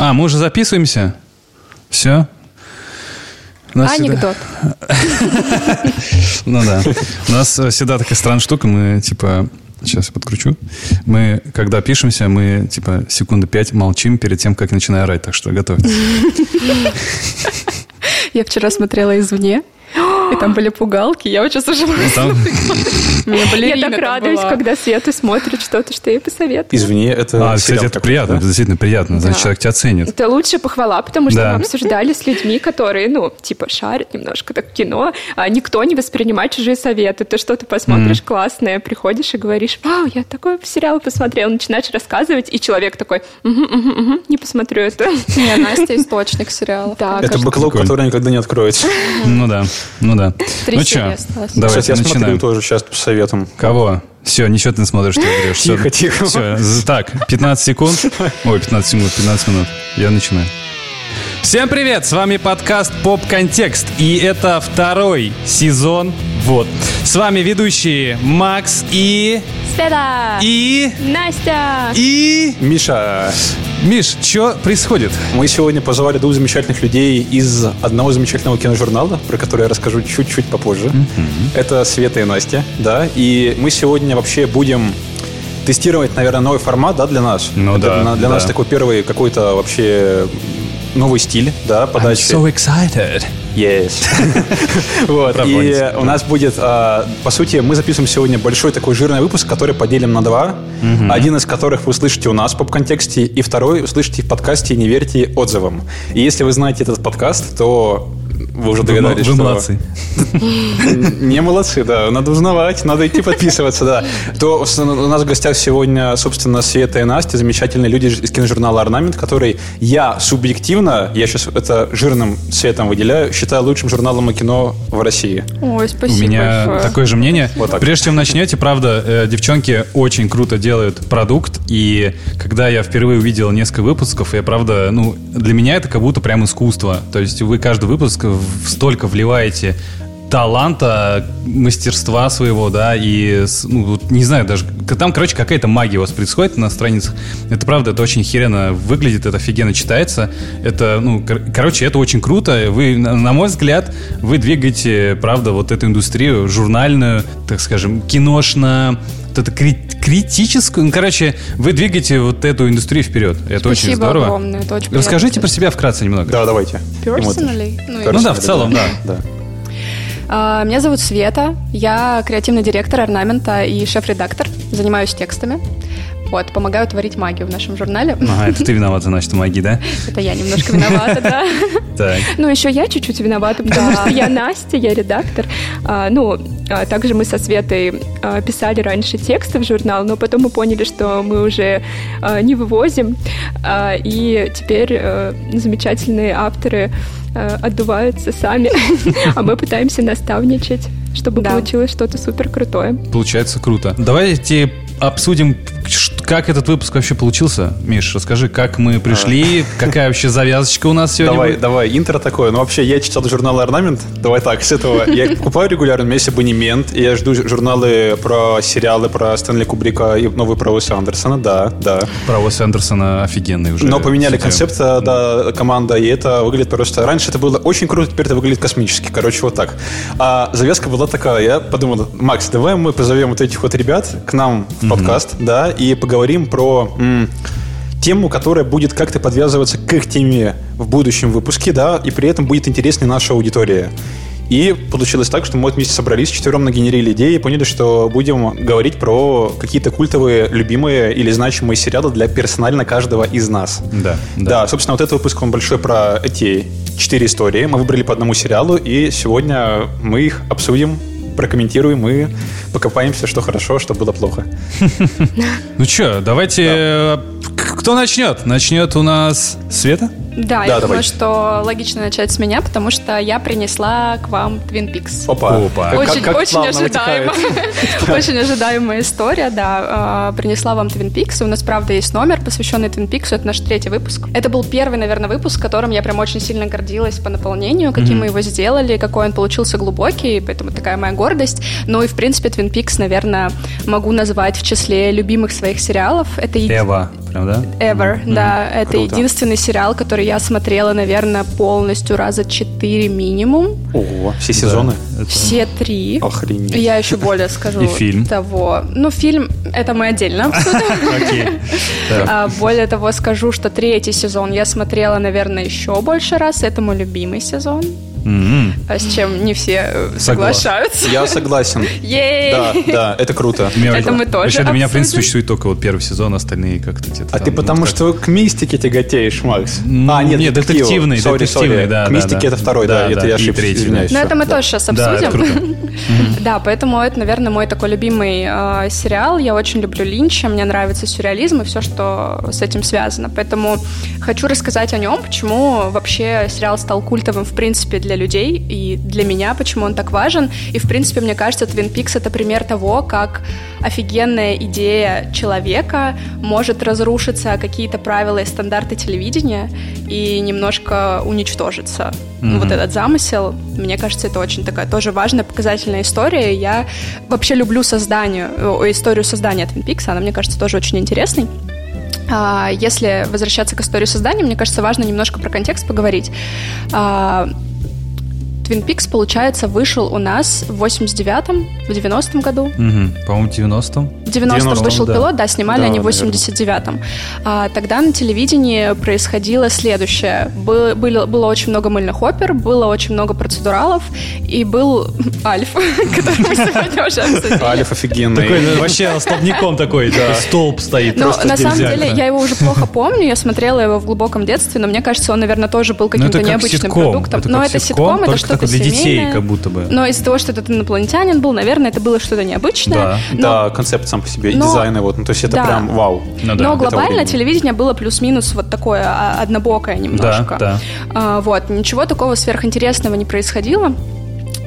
А, мы уже записываемся? Все? Анекдот. Ну да. У нас всегда такая странная штука, мы типа Сейчас я подкручу. Мы, когда пишемся, мы, типа, секунды пять молчим перед тем, как начинаю орать, так что готовьтесь. Я вчера смотрела извне, и там были пугалки, я очень сожалела. Я так радуюсь, когда Света смотрит что-то, что ей посоветует. Извини, это А, кстати, это приятно, это действительно приятно, значит, человек тебя ценит. Это лучшая похвала, потому что мы обсуждали с людьми, которые, ну, типа, шарят немножко так кино, а никто не воспринимает чужие советы. Ты что-то посмотришь классное, приходишь и говоришь, вау, я такой сериал посмотрел, начинаешь рассказывать, и человек такой, не посмотрю это. Не, Настя источник сериала. Это бэклог, который никогда не откроется. Ну да. Ну да. Три ну что, давайте я начинаем. смотрю тоже сейчас по советам. Кого? Все, ничего ты не смотришь, ты берешь. Тихо, Все, тихо. Все, так, 15 секунд. Ой, 15 секунд, 15 минут. Я начинаю. Всем привет! С вами подкаст Поп Контекст. И это второй сезон. Вот. С вами ведущие Макс и... Света! И... Настя! И... Миша! Миш, что происходит? Мы сегодня позвали двух замечательных людей из одного замечательного киножурнала, про который я расскажу чуть-чуть попозже. Mm-hmm. Это Света и Настя, да. И мы сегодня вообще будем тестировать, наверное, новый формат, да, для нас. Ну Это да. Для да. нас такой первый какой-то вообще новый стиль, да, подачи. I'm so excited. Yes. вот. И у нас будет, а, по сути, мы записываем сегодня большой такой жирный выпуск, который поделим на два. Один из которых вы услышите у нас в поп-контексте, и второй услышите в подкасте «Не верьте отзывам». И если вы знаете этот подкаст, то вы уже догадались, вы, что... Вы молодцы. Не молодцы, да. Надо узнавать, надо идти подписываться, да. То у нас в гостях сегодня, собственно, Света и Настя, замечательные люди из киножурнала «Орнамент», который я субъективно, я сейчас это жирным цветом выделяю, считаю лучшим журналом о кино в России. Ой, спасибо У меня большое. такое же мнение. Вот так. Прежде чем начнете, правда, э, девчонки очень круто делают продукт, и когда я впервые увидел несколько выпусков, я, правда, ну, для меня это как будто прям искусство. То есть вы каждый выпуск в- столько вливаете таланта, мастерства своего, да, и, ну, вот не знаю, даже, там, короче, какая-то магия у вас происходит на страницах. Это правда, это очень херенно выглядит, это офигенно читается. Это, ну, кор- короче, это очень круто. Вы, на, на мой взгляд, вы двигаете, правда, вот эту индустрию журнальную, так скажем, киношно, вот это кри- критическую, ну, короче, вы двигаете вот эту индустрию вперед. Это очень Спасибо здорово. огромное, это очень Расскажите приятно про себя вкратце немного. Да, давайте. Personally? Ну, Ну да, в целом, да. Да. А, Меня зовут Света, я креативный директор орнамента и шеф-редактор, занимаюсь текстами. Вот, помогаю творить магию в нашем журнале. Ага, это ты виновата, значит, в магии, да? Это я немножко виновата, да. Так. Ну, еще я чуть-чуть виновата, потому что я Настя, я редактор. А, ну, а, также мы со Светой а, писали раньше тексты в журнал, но потом мы поняли, что мы уже не вывозим, и теперь замечательные авторы отдуваются сами, а мы пытаемся наставничать, чтобы Да. получилось что-то супер крутое. Получается круто. Давайте обсудим, как этот выпуск вообще получился. Миш, расскажи, как мы пришли, какая вообще завязочка у нас сегодня Давай, давай, интро такое. Ну, вообще, я читал журнал «Орнамент». Давай так, с этого. Я покупаю регулярно, у меня есть абонемент, и я жду журналы про сериалы про Стэнли Кубрика и новые про Уэса Андерсона. Да, да. Про Уэса Андерсона офигенный уже. Но поменяли концепт, э, да, команда, и это выглядит просто... Раньше это было очень круто, теперь это выглядит космически. Короче, вот так. А завязка была такая. Я подумал, Макс, давай мы позовем вот этих вот ребят к нам в подкаст, да, и поговорим про... м, тему, которая будет как-то подвязываться к их теме в будущем выпуске, да, и при этом будет интереснее наша аудитория. И получилось так, что мы вот вместе собрались, четвером нагенерили идеи и поняли, что будем говорить про какие-то культовые, любимые или значимые сериалы для персонально каждого из нас. Да, да. Да, собственно, вот этот выпуск он большой про эти четыре истории. Мы выбрали по одному сериалу, и сегодня мы их обсудим, прокомментируем и покопаемся, что хорошо, что было плохо. Ну что, давайте... э, Кто начнет? Начнет у нас Света? Да, я думаю, что логично начать с меня, потому что я принесла к вам Twin Peaks. Опа. Опа. Очень, Как- как очень ожидаемо. Очень ожидаемая история, да. А, Принесла вам Twin Peaks. У нас, правда, есть номер, посвященный Twin Peaks. Это наш третий выпуск. Это был первый, наверное, выпуск, которым я прям очень сильно гордилась по наполнению, каким мы его сделали, какой он получился глубокий, поэтому такая моя гордость. Ну и, в принципе, Twin Peaks, наверное, могу назвать в числе любимых своих сериалов. Это Эва, прям, да? Ever, да. Это Круто. единственный сериал, который я смотрела, наверное, полностью раза четыре минимум. Ого, все сезоны? Это- Все три. Охренеть. Я еще более скажу И фильм. того. Ну, фильм это мы отдельно обсудим. А, Более того, скажу, что третий сезон я смотрела, наверное, еще больше раз. Это мой любимый сезон, М-м. а с чем не все э, Согласен. соглашаются. Я согласен. Ей! Да, да, это круто. Это мы тоже Вообще для меня, в принципе, существует только вот первый сезон, остальные как-то где-то А ты ну, потому что к мистике тяготеешь, Макс. А, нет, нет, детективный, детективный, да, К мистике это второй, Да, это я ошибся, извиняюсь. Ну, всё. это мы тоже сейчас обсудим. Да, поэтому это, наверное, мой такой любимый э, сериал. Я очень люблю Линча, мне нравится сюрреализм и все, что с этим связано. Поэтому хочу рассказать о нем, почему вообще сериал стал культовым, в принципе, для людей и для меня, почему он так важен. И, в принципе, мне кажется, Twin Peaks — это пример того, как офигенная идея человека может разрушиться какие-то правила и стандарты телевидения и немножко уничтожиться. Ну, Вот этот замысел, мне кажется, это очень такая тоже важная, показательная история. Я вообще люблю создание, историю создания Twin Peaks, она, мне кажется, тоже очень интересной. А, Если возвращаться к истории создания, мне кажется, важно немножко про контекст поговорить. Twin Peaks, получается, вышел у нас в 89-м, в 90-м году. Мгм. По-моему, в 90-м. В 90-м 90-м, вышел да. пилот, да, снимали Да, они в наверное. 89-м. А, тогда на телевидении происходило следующее. Бы- были- было очень много мыльных опер, было очень много процедуралов, и был Альф, который мы сегодня уже обсудили. Альф офигенный. Такой, ну, вообще столбняком такой, такой столб стоит. Но на самом деле я его уже плохо помню, я смотрела его в глубоком детстве, но мне кажется, он, наверное, тоже был Ну, каким-то как необычным продуктом. Но это ситком, это только что-то для детей, как будто бы. Но из-за того, что это инопланетянин был, наверное, это было что-то необычное. Да. Но Да, концепт сам по себе, Но- дизайн, вот, ну, то есть это Да. прям вау. Ну да. Но глобально телевидение было плюс-минус вот такое а, однобокое немножко. да. А, вот, ничего такого сверхинтересного не происходило.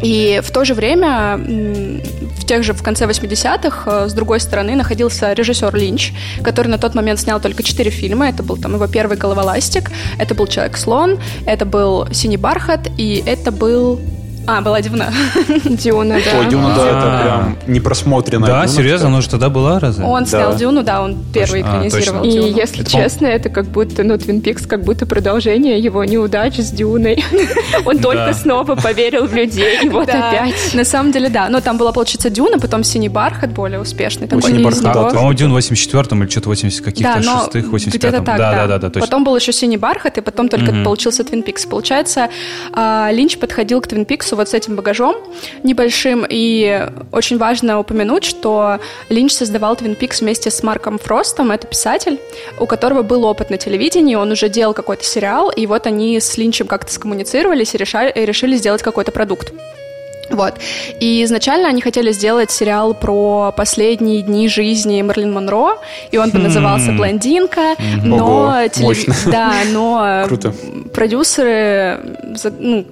И в то же время, в тех же, в конце 80-х, э, с другой стороны, находился режиссер Линч, который на тот момент снял только четыре фильма. Это был там его первый «Головоластик», это был «Человек-слон», это был «Синий бархат» и это был... А, была «Дивна». Дюна, да. Ой, Дюна, да, А. это прям непросмотренная. Да, Дюна, серьезно, что- она же тогда была разве? Он снял «Дюну», да, он первый. А, экранизировал. И если честно, это как будто, ну, Твин Пикс как будто продолжение его неудач с Дюной. Он только снова поверил в людей, и вот опять. На самом деле, да. Но там была, получается, Дюна, потом Синий бархат, более успешный. «Синий бархат», да. По-моему, Дюн в 84-м или что-то 80 Да, каких-то шестых, где-то 85-м. так, да, да, да, да, точно. Потом был еще «Синий бархат», и потом только получился «Твин Пикс». Получается, а, Линч подходил к «Твин Пиксу» вот с этим багажом небольшим, и очень важно упомянуть, что Линч создавал «Твин Пикс» вместе с Марком Фростом, это писатель, у которого был опыт на телевидении, он уже делал какой-то сериал, и вот они с Линчем как-то скоммуницировались и решали, и решили сделать какой-то продукт. Вот. И изначально они хотели сделать сериал про последние дни жизни Мерлин Монро, и он бы назывался «Блондинка», но... Ого, телев-. Да, но Круто. продюсеры ну,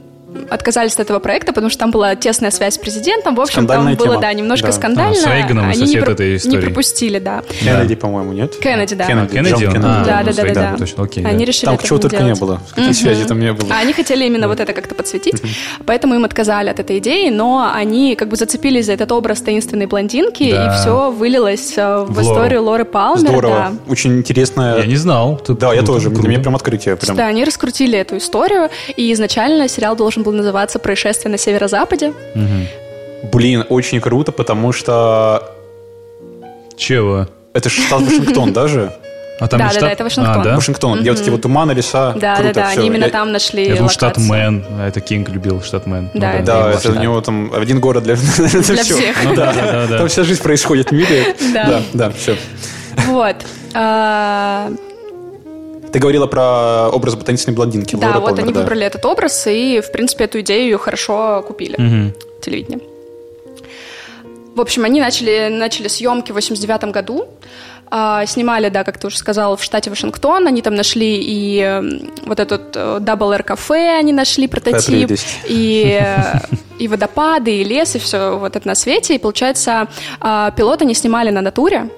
отказались от этого проекта, потому что там была тесная связь с президентом. В общем, Скандальная там было, тема. да, немножко Да. скандально. А, с Рейганом Они не, сосед про- этой не пропустили, да. Кеннеди, по-моему, нет? Кеннеди, да. Кеннеди, Кеннеди? Джон он? Кеннеди. А, Да, ну, да, да, да, да. Точно, окей. Они да. решили Там чего только не было. Какие связи там не было. А Они хотели именно вот это как-то подсветить, поэтому им отказали от этой идеи, но они как бы зацепились за этот образ таинственной блондинки, и все вылилось э, в, историю Лоры Палмер. Здорово. Очень интересная... Я не знал. Да, я тоже. Для меня прям открытие. Прям. Да, они раскрутили эту историю, и изначально сериал должен был называться «Происшествие на северо-западе». Блин, очень круто, потому что Чего? это же штат Вашингтон даже. А там Да, да, штат? да, это Вашингтон. А, да? Вашингтон, где вот эти вот туманы, леса. Да, Круто, да, да, всё. они именно Я- там нашли Я думал, штат. Мэн. А это Кинг любил штат Мэн. Да, это Да, его это у него там один город для, Для всё. всех. Ну да, да, да. Там вся жизнь происходит в мире. Да. Да, да, все. Вот. Ты говорила про образ ботанической блондинки. Да, Лоры вот Палмер, они да. выбрали этот образ, и, в принципе, эту идею хорошо купили. Мгм. телевидения. В общем, они начали, начали съемки в 89 году. А, снимали, да, как ты уже сказал, в штате Вашингтон. Они там нашли и вот этот э, Double Air кафе они нашли прототип. И, и водопады, и лес, и все вот это на свете. И получается, а, пилот они снимали на натуре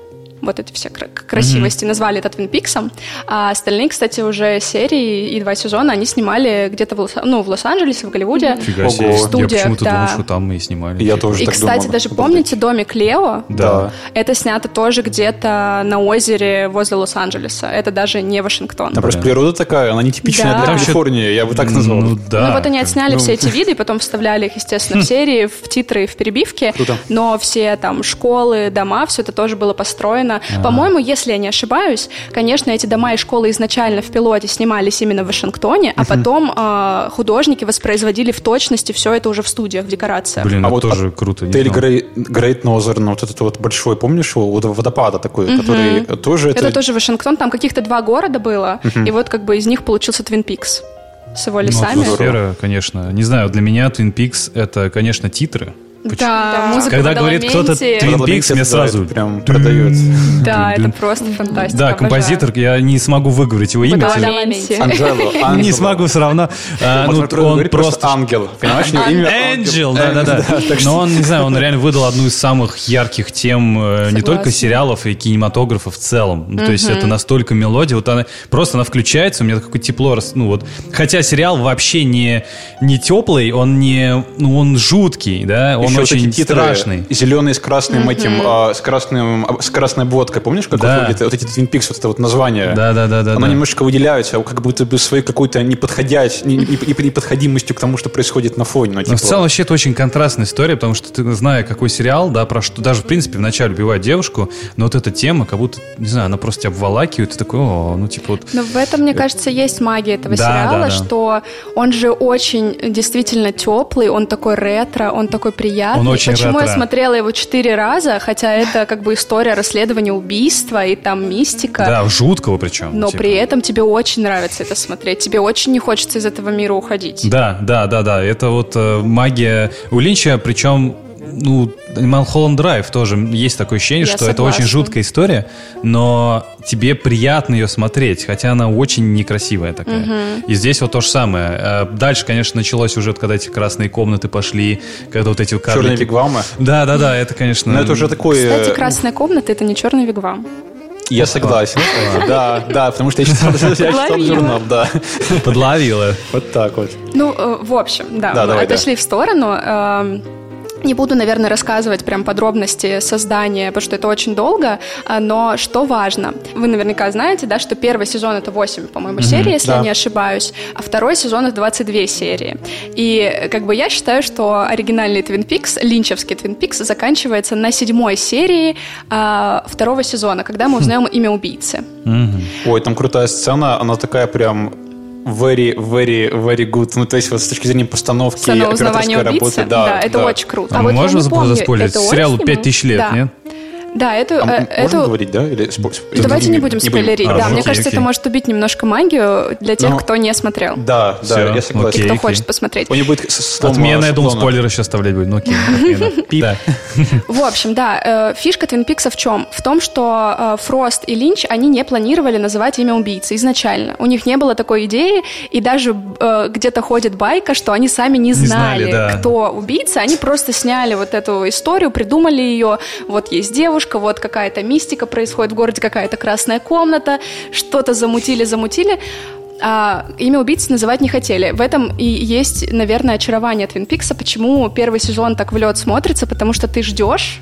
вот эти все красивости, mm-hmm. назвали это Твин Пиксом. А остальные, кстати, уже серии и два сезона они снимали где-то в, Лос- ну, в Лос-Анджелесе, в Голливуде. Фига себе. В студиях, Я почему-то да. думал, что там мы и снимали. Я тоже И, так кстати, думал. даже помните домик Лео? Да. Это снято тоже где-то на озере возле Лос-Анджелеса. Это даже не Вашингтон. Там просто природа такая, она нетипичная Да. для Там Калифорнии, я бы так назвал. Ну да. Ну вот они отсняли Ну. все эти виды, и потом вставляли их, естественно, в серии, в титры, в перебивки. Круто. Но все там школы, дома, все это тоже было построено. По-моему, если я не ошибаюсь, конечно, эти дома и школы изначально в пилоте снимались именно в Вашингтоне, а потом э, художники воспроизводили в точности все это уже в студиях, в декорациях. Блин, А это вот тоже от- круто. Грей- Грейт Нозерн, вот этот вот большой, помнишь его, водопада такой, который тоже Это, это... тоже Вашингтон, там каких-то два города было, и вот как бы из них получился Твин Пикс с его Ну, лесами. атмосфера, конечно. Не знаю, для меня Twin Peaks это, конечно, титры. Да, музыка Когда говорит кто-то. Twin Peaks, мне да, сразу... прям продает. Да, это просто фантастика. Да, композитор, я не смогу выговорить его имя. Анджело. Не смогу все равно. А, Можно ну, просто он ангел. Понимаешь, него имя Angel, да-да-да. Но он, не знаю, он реально выдал одну из самых ярких тем э, не только сериалов и кинематографа в целом. Ну, То есть это настолько мелодия, вот она просто она включается, у меня такое тепло, ну вот. Хотя сериал вообще не не теплый, он не, ну он жуткий, да, он Еще вот очень эти титры страшный. Зеленый с красным этим, а, с красным, а, с красной обводкой. Помнишь, как Да. выглядит вот эти Twin Peaks, вот это вот название? Да-да-да-да. Оно да. немножко выделяется, как будто бы своей какой-то неподходящ- не- не- не- неподходимостью к тому, что происходит на фоне. Ну, Но типа, в целом вообще это очень контрастная история, потому что ты, зная, какой сериал, да, про что даже, в принципе, вначале убивает девушку, но вот эта тема, как будто, не знаю, она просто тебя обволакивает, и ты такой, о, ну, типа вот... Но в этом, мне кажется, есть магия этого Да, сериала, да, да. что он же очень действительно теплый, он такой ретро, он такой приятный. Он очень Почему я ретро. смотрела его четыре раза, хотя это как бы история расследования убийства и там мистика. Да, жуткого причем. Но типа. при этом тебе очень нравится это смотреть, тебе очень не хочется из этого мира уходить. Да, да, да, да. Это вот э, магия у Линча, причем ну, Малхолланд Драйв тоже есть такое ощущение, Я что это очень согласна. жуткая история, но тебе приятно ее смотреть, хотя она очень некрасивая такая. И здесь вот то же самое. Э, Дальше, конечно, началось уже, когда эти красные комнаты пошли, когда вот эти вот черные карлики... вигвамы. Да, да, да, это, конечно... Но это уже такой... э, Кстати, красная комната это не черный вигвам. Я согласен. Да, да, потому что я читал журнал, да. Подловила. Вот так вот. Ну, э, в общем, да, отошли в сторону. Не буду, наверное, рассказывать прям подробности создания, потому что это очень долго, а, но что важно. Вы наверняка знаете, да, что первый сезон это 8, по-моему, серий, если да. я не ошибаюсь, а второй сезон это 22 серии. И как бы я считаю, что оригинальный Twin Peaks, линчевский Twin Peaks, заканчивается на седьмой серии а, второго сезона, когда мы узнаем имя убийцы. Ой, там крутая сцена, она такая прям very, very, very good. Ну, то есть вот с точки зрения постановки, операторской убийцы. работы, да. это да. очень круто. А вот я можно заспойлерить? это Сериалу снимал? 5000 лет, Да. нет? Да, эту, А э, м- можем эту- говорить, да? Или спо- Давайте не будем спойлерить. А, да, ну, мне окей, кажется, окей. это может убить немножко магию для тех, Ну, кто не смотрел. Да, да, Всё, я согласен. окей. кто хочет посмотреть. У него будет с- слом, Отмена, я думал, спойлеры сейчас оставлять будет. Ну окей, отмена. В общем, да, э, фишка Твин Пикса в чем? В том, что э, Фрост и Линч, они не планировали называть имя убийцы изначально. У них не было такой идеи, и даже э, где-то ходит байка, что они сами не знали, знали, да. кто убийца. Они просто сняли вот эту историю, придумали ее. Вот есть девушка, вот какая-то мистика происходит в городе, какая-то красная комната, что-то замутили, замутили. А имя убийцы называть не хотели. В этом и есть, наверное, очарование Твин Пикса. Почему первый сезон так в лед смотрится? Потому что ты ждешь,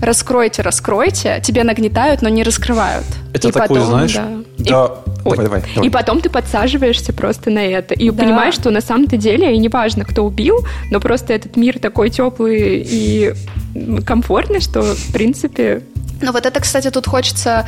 раскройте, раскройте, тебе нагнетают, но не раскрывают. Это И такой, потом, знаешь, да. да. Ой. Давай, давай, давай. И потом ты подсаживаешься просто на это. И Да. понимаешь, что на самом-то деле, и неважно, кто убил, но просто этот мир такой теплый и комфортный, что, в принципе, Ну вот это, кстати, тут хочется...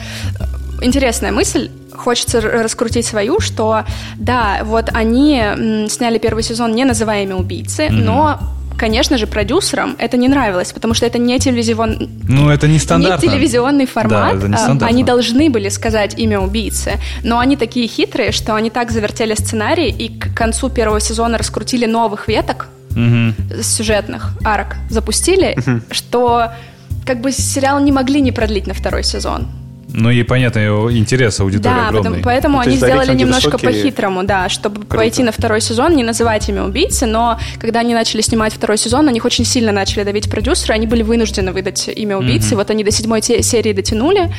Интересная мысль. Хочется раскрутить свою, что да, вот они м, сняли первый сезон, не называя имя убийцы, но, конечно же, продюсерам это не нравилось, потому что это не телевизион... Ну, это не Не стандартно. телевизионный формат. Да, это не А. Они должны были сказать имя убийцы. Но они такие хитрые, что они так завертели сценарий и к концу первого сезона раскрутили новых веток Мгм. сюжетных арок запустили, что как бы сериал не могли не продлить на второй сезон. Ну и понятно, его интерес аудитории да, огромный. поэтому Ну, они есть, сделали немножко высокие. по-хитрому, да, чтобы Круто. пойти на второй сезон, не называть имя убийцы, но когда они начали снимать второй сезон, на них очень сильно начали давить продюсеры, они были вынуждены выдать имя убийцы, вот они до седьмой те- серии дотянули,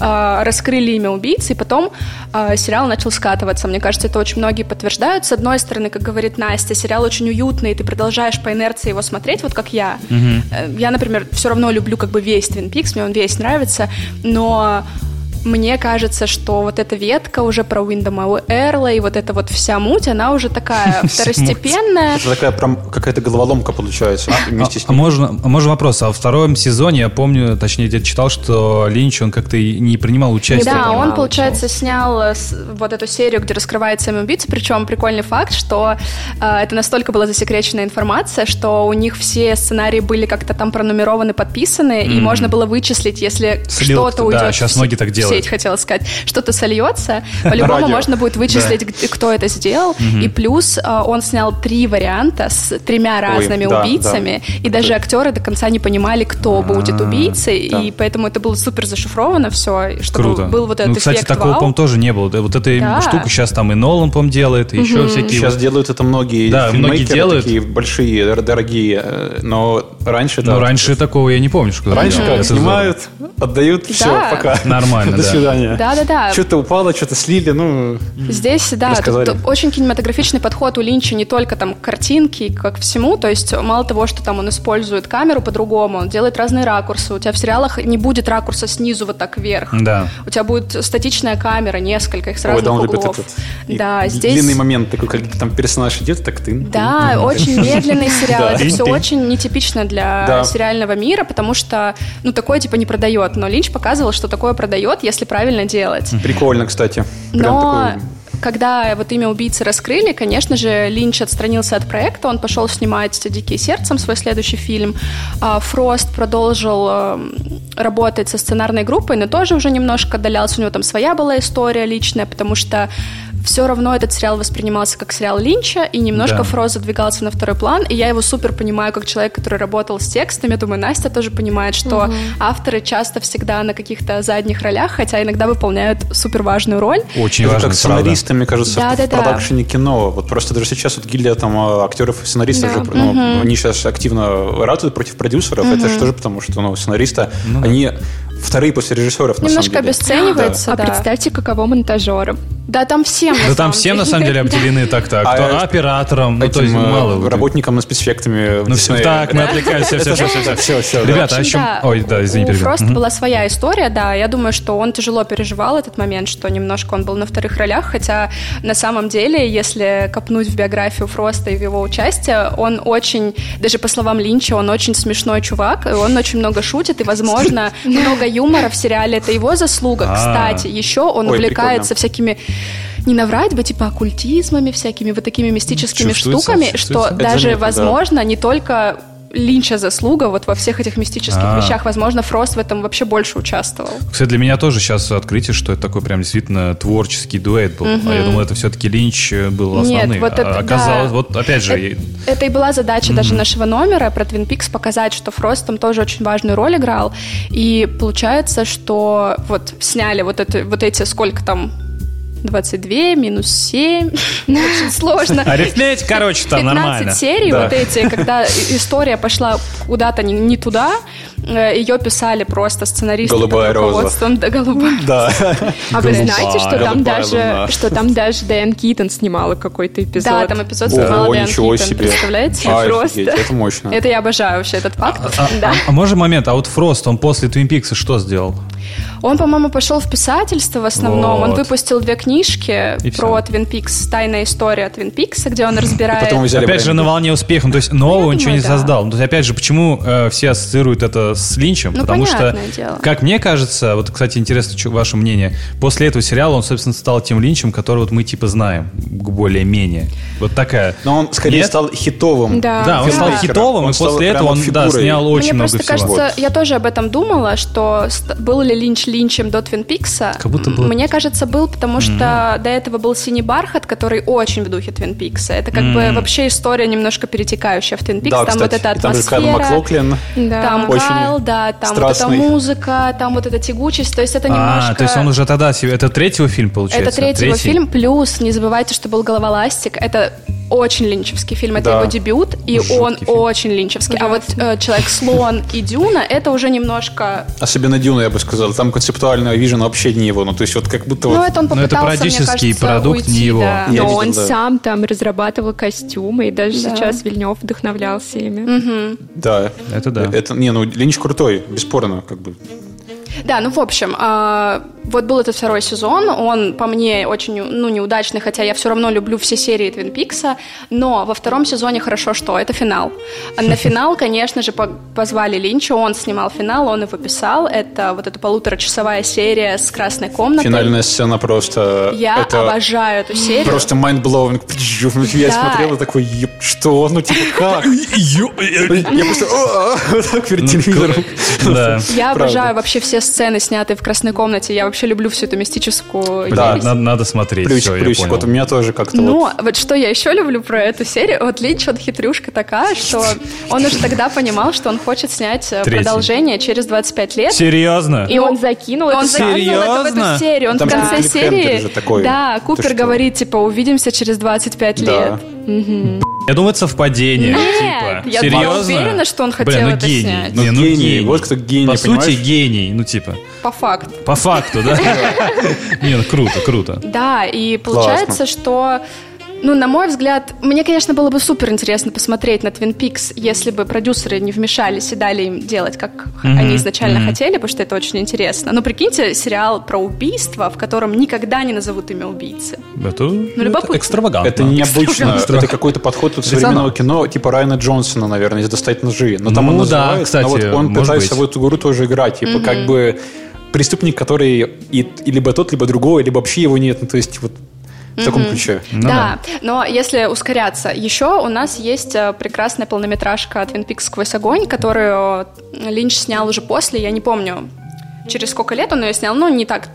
а, раскрыли имя убийцы, и потом а, сериал начал скатываться. Мне кажется, это очень многие подтверждают. С одной стороны, как говорит Настя, сериал очень уютный, и ты продолжаешь по инерции его смотреть, вот как я. Э, Я, например, все равно люблю как бы весь Twin Peaks, мне он весь нравится, но мне кажется, что вот эта ветка уже про Уиндома Эрла и вот эта вот вся муть, она уже такая второстепенная. Это такая прям какая-то головоломка получается вместе с А ним. можно, а можно вопрос? А во втором сезоне, я помню, точнее, где-то читал, что Линч, он как-то и не принимал участие. Да, он, получается, снял э, вот эту серию, где раскрывается имя убийцы, причем прикольный факт, что э, это настолько была засекреченная информация, что у них все сценарии были как-то там пронумерованы, подписаны, и можно было вычислить, если что-то уйдет да, щас в с- многие так делают. Сеть, хотела сказать, что-то сольется, по-любому можно будет вычислить, кто это сделал, и плюс э, он снял три варианта с тремя разными да, убийцами, и даже актеры до конца не понимали, кто будет убийцей, да. и поэтому это было супер зашифровано все, чтобы Круто. был вот этот ну, кстати, эффект такого, вау. по-моему, тоже не было. Вот этой Да. штуку сейчас там и Нолан, по-моему, делает, и еще всякие... Сейчас делают это многие Да, многие делают. такие большие, дор- дорогие, э, но раньше, да. Ну, раньше такого я не помню, что Раньше как, снимают, отдают, все, пока. Нормально, До да. свидания. Да-да-да. Что-то упало, что-то слили, ну... Здесь, да, очень кинематографичный подход у Линча не только там к картинке, как всему, то есть мало того, что там он использует камеру по-другому, он делает разные ракурсы. У тебя в сериалах не будет ракурса снизу вот так вверх. Да. У тебя будет статичная камера, несколько их с Ой, разных да, он любит углов. этот. и Да, здесь... Длинный момент такой, когда там персонаж идет, так ты... Да, очень медленный сериал. Это все очень нетипично для Да. сериального мира, потому что, ну, такое типа не продает. Но Линч показывал, что такое продает, если правильно делать. Прикольно, кстати. Прям Но такой- когда вот имя убийцы раскрыли, конечно же, Линч отстранился от проекта, он пошел снимать «Дикие сердцем», свой следующий фильм. А Фрост продолжил эм, работать со сценарной группой, но тоже уже немножко отдалялся. У него там своя была история личная, потому что все равно этот сериал воспринимался как сериал Линча, и немножко Да. Фрост задвигался на второй план, и я его супер понимаю как человек, который работал с текстами. Я думаю, Настя тоже понимает, что авторы часто всегда на каких-то задних ролях, хотя иногда выполняют супер важную роль. Очень это важно, как сценаристы, мне кажется, Да, в да, да. продакшене кино. Вот просто даже сейчас вот гильдия там а, актеров и сценаристов Да. же, ну, они сейчас активно ратуют против продюсеров. Это же тоже потому, что ну, сценаристы, они вторые после режиссеров, на Немножко самом деле. обесценивается, А да. представьте, каково монтажерам. Да, там всем Да там всем, на самом деле, обделены так-то. А, Кто оператором, ну, то есть э, мало. работникам на спецэффектами. Ну, все, так, мы отвлекаемся, все, все, все, все. Все. Ребята, а еще... да, Ой, да, извини, Мгм. была своя история, да. Я думаю, что он тяжело переживал этот момент, что немножко он был на вторых ролях, хотя на самом деле, если копнуть в биографию Фроста и в его участие, он очень, даже по словам Линча, он очень смешной чувак, и он очень много шутит, и, возможно, много юмора в сериале — это его заслуга. А. Кстати, еще он Ой, увлекается прикольно. всякими не наврать бы, типа оккультизмами, всякими вот такими мистическими Чувствуется, штуками, чувствуется. что Это даже, заметно, да. возможно, не только Линча заслуга вот во всех этих мистических А. вещах. Возможно, Фрост в этом вообще больше участвовал. Кстати, для меня тоже сейчас открытие, что это такой прям действительно творческий дуэт был. А я думал, это все-таки Линч был Нет, основным. вот это- а оказалось, да. вот опять же, Это, это и была задача даже нашего номера про Твин Пикс показать, что Фрост там тоже очень важную роль играл. И получается, что вот сняли вот, это, вот эти сколько там 22 минус 7. Очень сложно. арифметик, короче, там 15 нормально. серий Да. вот эти, когда история пошла куда-то не, не туда, ее писали просто сценаристы Голубая под роза. руководством да, голубая. Да. А вы знаете, что там даже, что там даже Дэн Китон снимала какой-то эпизод? Да, там эпизод снимала ничего Китон, представляете? А, Просто. это мощно. Это я обожаю вообще этот факт. А, Да. а может момент, а вот Фрост, он после Твин Пикса что сделал? Он, по-моему, пошел в писательство в основном. Он выпустил две книжки И про. Твин Пикс, тайная история Твин Пикса, где он разбирает. Потом взяли опять же, на волне успеха. Ну, то есть нового я ничего не да. создал. Ну, то есть, опять же, почему э, все ассоциируют это с Линчем? Ну, Потому что, дело. как мне кажется, вот, кстати, интересно ваше мнение, после этого сериала он, собственно, стал тем Линчем, который вот мы типа знаем, более-менее. Вот такая. Но он скорее Нет? стал хитовым. Да. Да, он стал хитовым, Он и стал после этого вот он да, снял очень Мне много просто всего. кажется, я тоже об этом думала, что был ли Линч Линчем до Твин Пикса. Как будто бы- Мне кажется, был, потому что до этого был Синий Бархат, который очень в духе Твин Пикса. Это как бы вообще история немножко перетекающая в Твин Пикс. Да, там кстати. вот эта И там Кайл атмосфера. Маклоклин. Да. Там Очень Кайл, да, там страстный. вот эта музыка, там вот эта тягучесть. То есть это немножко... А, то есть он уже тогда. Это третий фильм, получается? Это третий его фильм, плюс не забывайте, что был «Головоластик». Это очень линчевский фильм, это Да. его дебют, и Жуткий он фильм. очень линчевский. А вот э, «Человек-слон» и «Дюна» — это уже немножко... Особенно Дюна, я бы сказал. Там концептуальный вижен вообще не его. Ну, то есть вот как будто Ну, вот... это он Но это попытался, мне практически кажется, продукт уйти, не его. да. Но видел, он да. сам там разрабатывал костюмы, и даже Да. сейчас Вильнев вдохновлялся ими. Да. Это да. Это, не, ну, Линч крутой, бесспорно, как бы. Да, ну, в общем, а, вот был этот второй сезон, он по мне очень, ну, неудачный, хотя я все равно люблю все серии Твин Пикса, но во втором сезоне хорошо что, это финал. А На финал, конечно же, по- позвали Линча, он снимал финал, он его писал, это вот эта полуторачасовая серия с красной комнатой. Финальная сцена просто... Я это обожаю эту серию. Просто mind-blowing. Я Да. смотрел и такой, «Еб, что? Ну, типа, как? Я просто «О, а», вот так перед телевизором. Да. Я обожаю вообще все сцены, снятые в красной комнате. Я вообще люблю всю эту мистическую Да. ересь. Надо, надо смотреть. Плюсик, всё, я плюсик. понял. Вот у меня тоже как-то Но вот... вот что я еще люблю про эту серию, вот Линч, он хитрюшка такая, что он уже тогда понимал, что он хочет снять э, Третий. продолжение через 25 лет. Серьезно? И он закинул Он эту закинул это в Серьезно? эту серию. Он Там в конце серии... Же такой. Да, Купер говорит, типа, увидимся через 25 Да. лет. Я думаю, это совпадение. Нет, типа. я была Серьезно? уверена, что он хотел Блин, ну это гений. снять. Ну, Не, ну гений. Вот кто гений, По сути, понимаешь? гений. Ну, типа, По факту. по факту, да? Не, ну круто, круто. Да, и получается, что ну, на мой взгляд, мне, конечно, было бы супер интересно посмотреть на Twin Peaks, если бы продюсеры не вмешались и дали им делать, как они изначально хотели, потому что это очень интересно. Но прикиньте, сериал про убийство, в котором никогда не назовут имя убийцы. Это, любопытно. это экстравагантно. Это необычно. Экстравагантно. Это какой-то подход от современного кино, типа Райана Джонсона, наверное, из «Достать ножи». Но там Ну он да, кстати, но вот он пытается быть. в эту игру тоже играть. Типа как бы преступник, который и, и либо тот, либо другой, либо вообще его нет. Ну, то есть вот в таком ключе. Ну да, но если ускоряться, еще у нас есть э, прекрасная полнометражка «Твин Пикс сквозь огонь», которую Линч снял уже после, я не помню, через сколько лет он ее снял, ну, не так,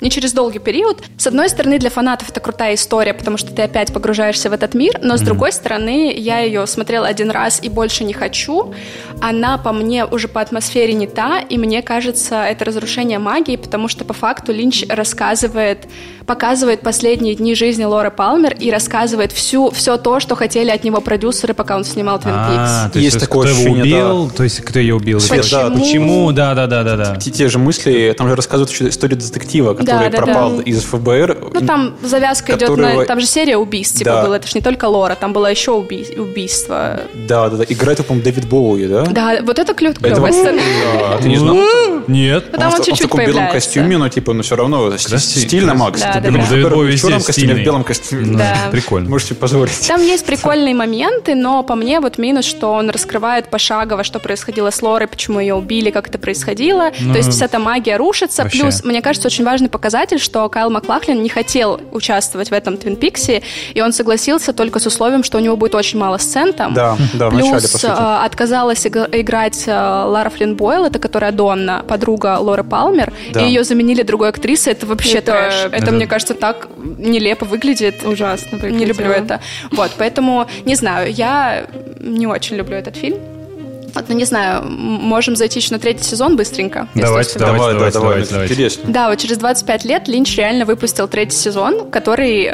не через долгий период. С одной стороны, для фанатов это крутая история, потому что ты опять погружаешься в этот мир, но с другой стороны, я ее смотрела один раз и больше не хочу. Она по мне уже по атмосфере не та, и мне кажется, это разрушение магии, потому что по факту Линч рассказывает, показывает последние дни жизни Лоры Палмер и рассказывает всю, все то, что хотели от него продюсеры, пока он снимал Твин А, Пикс. то есть, Есть кто такое его ощущение, убил, то есть кто ее убил? Свет, да, Почему? Да, да, да, да, да. Те, те же мысли, там же рассказывают еще историю детектива, который да, да. пропал из ФБР. Ну, там завязка идет которого- на... Там же серия убийств, типа, Да. было. Это ж не только Лора, там было еще убий- убийство. Да, да, да. Играет, по-моему, Дэвид Боуи, да? Да, вот это клю- Это клевая сцена. Да, ты не знал? Нет. Ну, там он в- чуть-чуть в таком белом костюме, но типа, но все равно Красиво. стильно, Макс. Да, да, блин, да. Дэвид в Боуи в черном костюме, в белом костюме. Да. Прикольно. Можете позволить. Там есть прикольные моменты, но по мне вот минус, что он раскрывает пошагово, что происходило с Лорой, почему ее убили, как это происходило. То есть вся эта магия рушится. Плюс, мне кажется, очень важный показатель, что Кайл Маклахлин не хотел участвовать в этом Твин Пиксе, и он согласился только с условием, что у него будет очень мало сцен там. Да, да, в Плюс начале, по сути. э, отказалась иг- играть э, Лара Флинн Бойл, это которая Донна, подруга Лоры Палмер, Да. и ее заменили другой актрисой. Это вообще Это- трэш. Это, Это- мне кажется, так нелепо выглядит. Ужасно Не выглядело. люблю это. Вот, поэтому, не знаю, я не очень люблю этот фильм. Вот, ну, не знаю, можем зайти еще на третий сезон быстренько. если Давайте, давайте, давай, давайте, давай, давайте, давайте. интересно. Да, вот через 25 лет Линч реально выпустил третий сезон, который...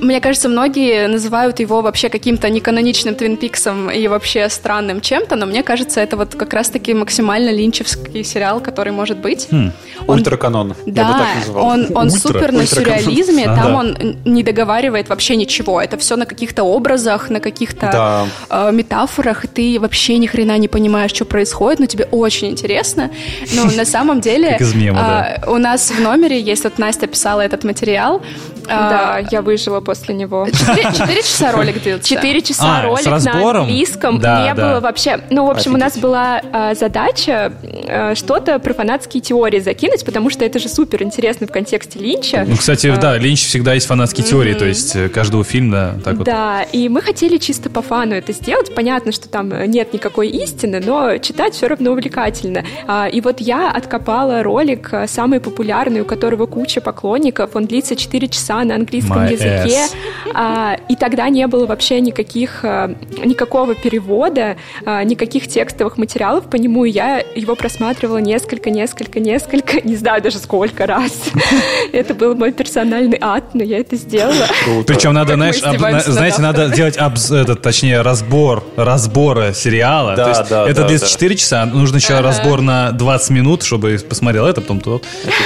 мне кажется, многие называют его вообще каким-то неканоничным Твин Пиксом и вообще странным чем-то, но мне кажется, это вот как раз-таки максимально линчевский сериал, который может быть. Хм. Он- Ультраканон. Я бы Да, так назвал. он, он Ультра. супер на сюрреализме, А, там да. он не договаривает вообще ничего. Это все на каких-то образах, на каких-то Да. э, метафорах, и ты вообще ни хрена не понимаешь, что происходит, но тебе очень интересно. Но на самом деле а, у нас в номере есть, вот Настя писала этот материал, Да, я выжила после него. Четыре часа ролик длился. Четыре часа А, ролик на английском. Да, Не да. было вообще... Ну, в общем, у нас была а, задача а, что-то про фанатские теории закинуть, потому что это же супер интересно в контексте Линча. Ну, кстати, А, да, Линч всегда есть фанатские теории, то есть э, каждого фильма так вот. Да, и мы хотели чисто по фану это сделать. Понятно, что там нет никакой истины, но читать все равно увлекательно. А, И вот я откопала ролик, э, самый популярный, у которого куча поклонников. Он длится 4 часа на английском My языке. ass. А, И тогда не было вообще никаких, э, никакого перевода, а, никаких текстовых материалов по нему. И я его просматривала несколько, несколько, несколько, не знаю даже сколько раз. Это был мой персональный ад, но я это сделала. Причем надо, знаешь, об- издеваемся на- знаете, над надо делать этот, точнее, разбор, разбора сериала. Да, То есть да, это да, длится да. 4 часа, нужно еще Ага. разбор на 20 минут, чтобы посмотрел это, потом то,